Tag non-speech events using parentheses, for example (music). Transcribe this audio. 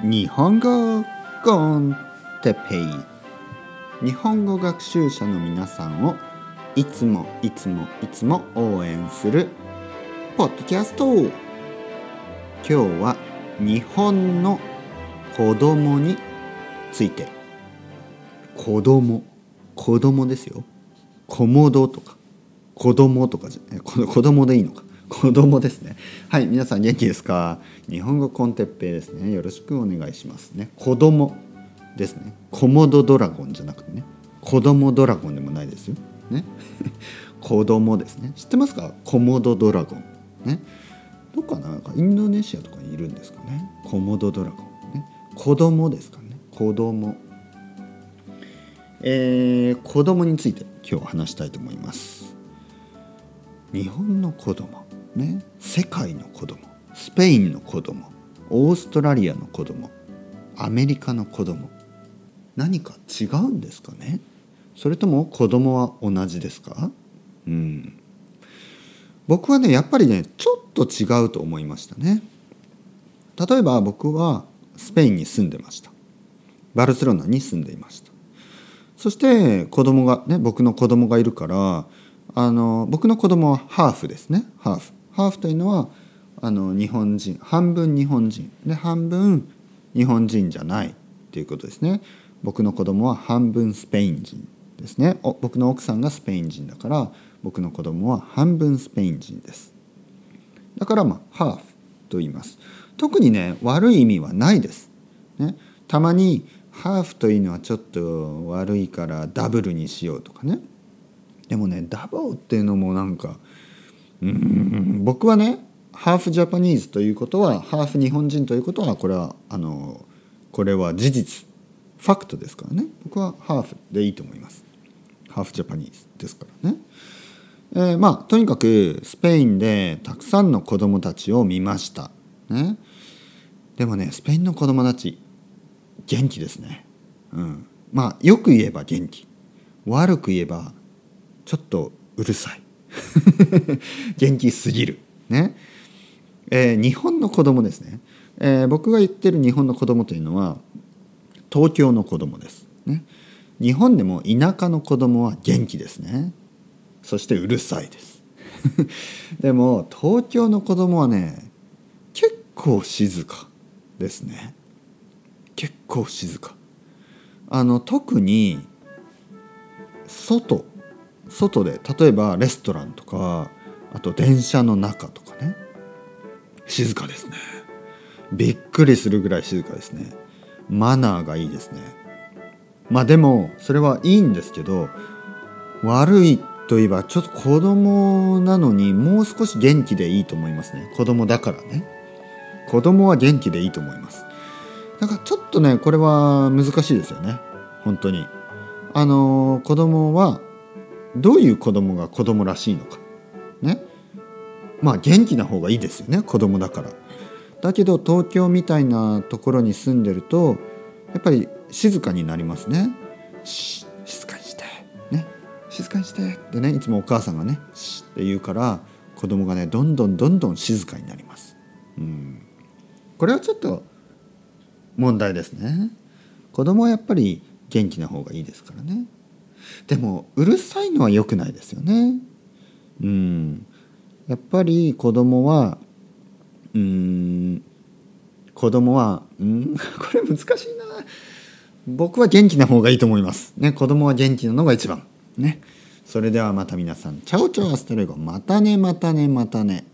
日本語コンテペイ。日本語学習者の皆さんをいつもいつもいつも応援するポッドキャスト。今日は日本の子供について。子供。子供ですよ。コモドとか。子供とかじゃ子供でいいのか。子供ですね。はい皆さん元気ですか？日本語コンテッペイですね。よろしくお願いしますね。子供ですね。コモドドラゴンじゃなくてね。子供ドラゴンでもないですよ。ね。(laughs) 子供ですね。知ってますか？コモドドラゴン。ね。どっかなんかインドネシアとかにいるんですかね。コモドドラゴン。ね。子供ですかね。子供。えー、子供について今日話したいと思います。日本の子供。ね。世界の子供スペインの子供オーストラリアの子供アメリカの子供何か違うんですかね。それとも子供は同じですか。うん。僕はねやっぱりねちょっと違うと思いましたね。例えば僕はスペインに住んでました。バルセロナに住んでいました。そして子供がね僕の子供がいるからあの僕の子供はハーフですね。ハーフ。ハーフというのはあの日本人半分日本人。で半分日本人じゃないということですね。僕の子供は半分スペイン人ですね。お僕の奥さんがスペイン人だから僕の子供は半分スペイン人です。だからまあハーフと言います。特にね悪い意味はないです、ね、たまにハーフというのはちょっと悪いからダブルにしようとかね。でもねダボっていうのもなんかうん。僕はねハーフジャパニーズということはハーフ日本人ということはこれはあのこれは事実ファクトですからね。僕はハーフでいいと思います。ハーフジャパニーズですからね、えー、まあとにかくスペインでたくさんの子供たちを見ました。ね。でもねスペインの子供たち元気ですね。うん。まあよく言えば元気。悪く言えばちょっとうるさい。(laughs) 元気すぎる。ね。えー、日本の子供ですね、えー、僕が言ってる日本の子供というのは東京の子供です、ね、日本でも田舎の子供は元気ですね。そしてうるさいです。(laughs) でも東京の子供はね結構静かですね。結構静か。あの特に外。外で例えばレストランとかあと電車の中とかね。静かですね。びっくりするぐらい静かですね。マナーがいいですね。まあでもそれはいいんですけど悪いといえばちょっと子供なのにもう少し元気でいいと思いますね。子供だからね。子供は元気でいいと思います。だかちょっとねこれは難しいですよね。本当に。あの子供はどういう子供が子供らしいのかねまあ元気な方がいいですよね子供だから。だけど東京みたいなところに住んでるとやっぱり静かになりますね。静かにしてね静かにしてってねいつもお母さんがね「シって言うから子供がねどんどんどんどん静かになります。うんこれはちょっと問題ですね。子供はやっぱり元気な方がいいですからね。でもうるさいのは良くないですよね。うん。やっぱり子供はうん子供はうん (laughs) これ難しいな。僕は元気な方がいいと思います。ね子供は元気なのが一番。ね。それではまた皆さんチャオチャオアストレゴ。またねまたねまたね。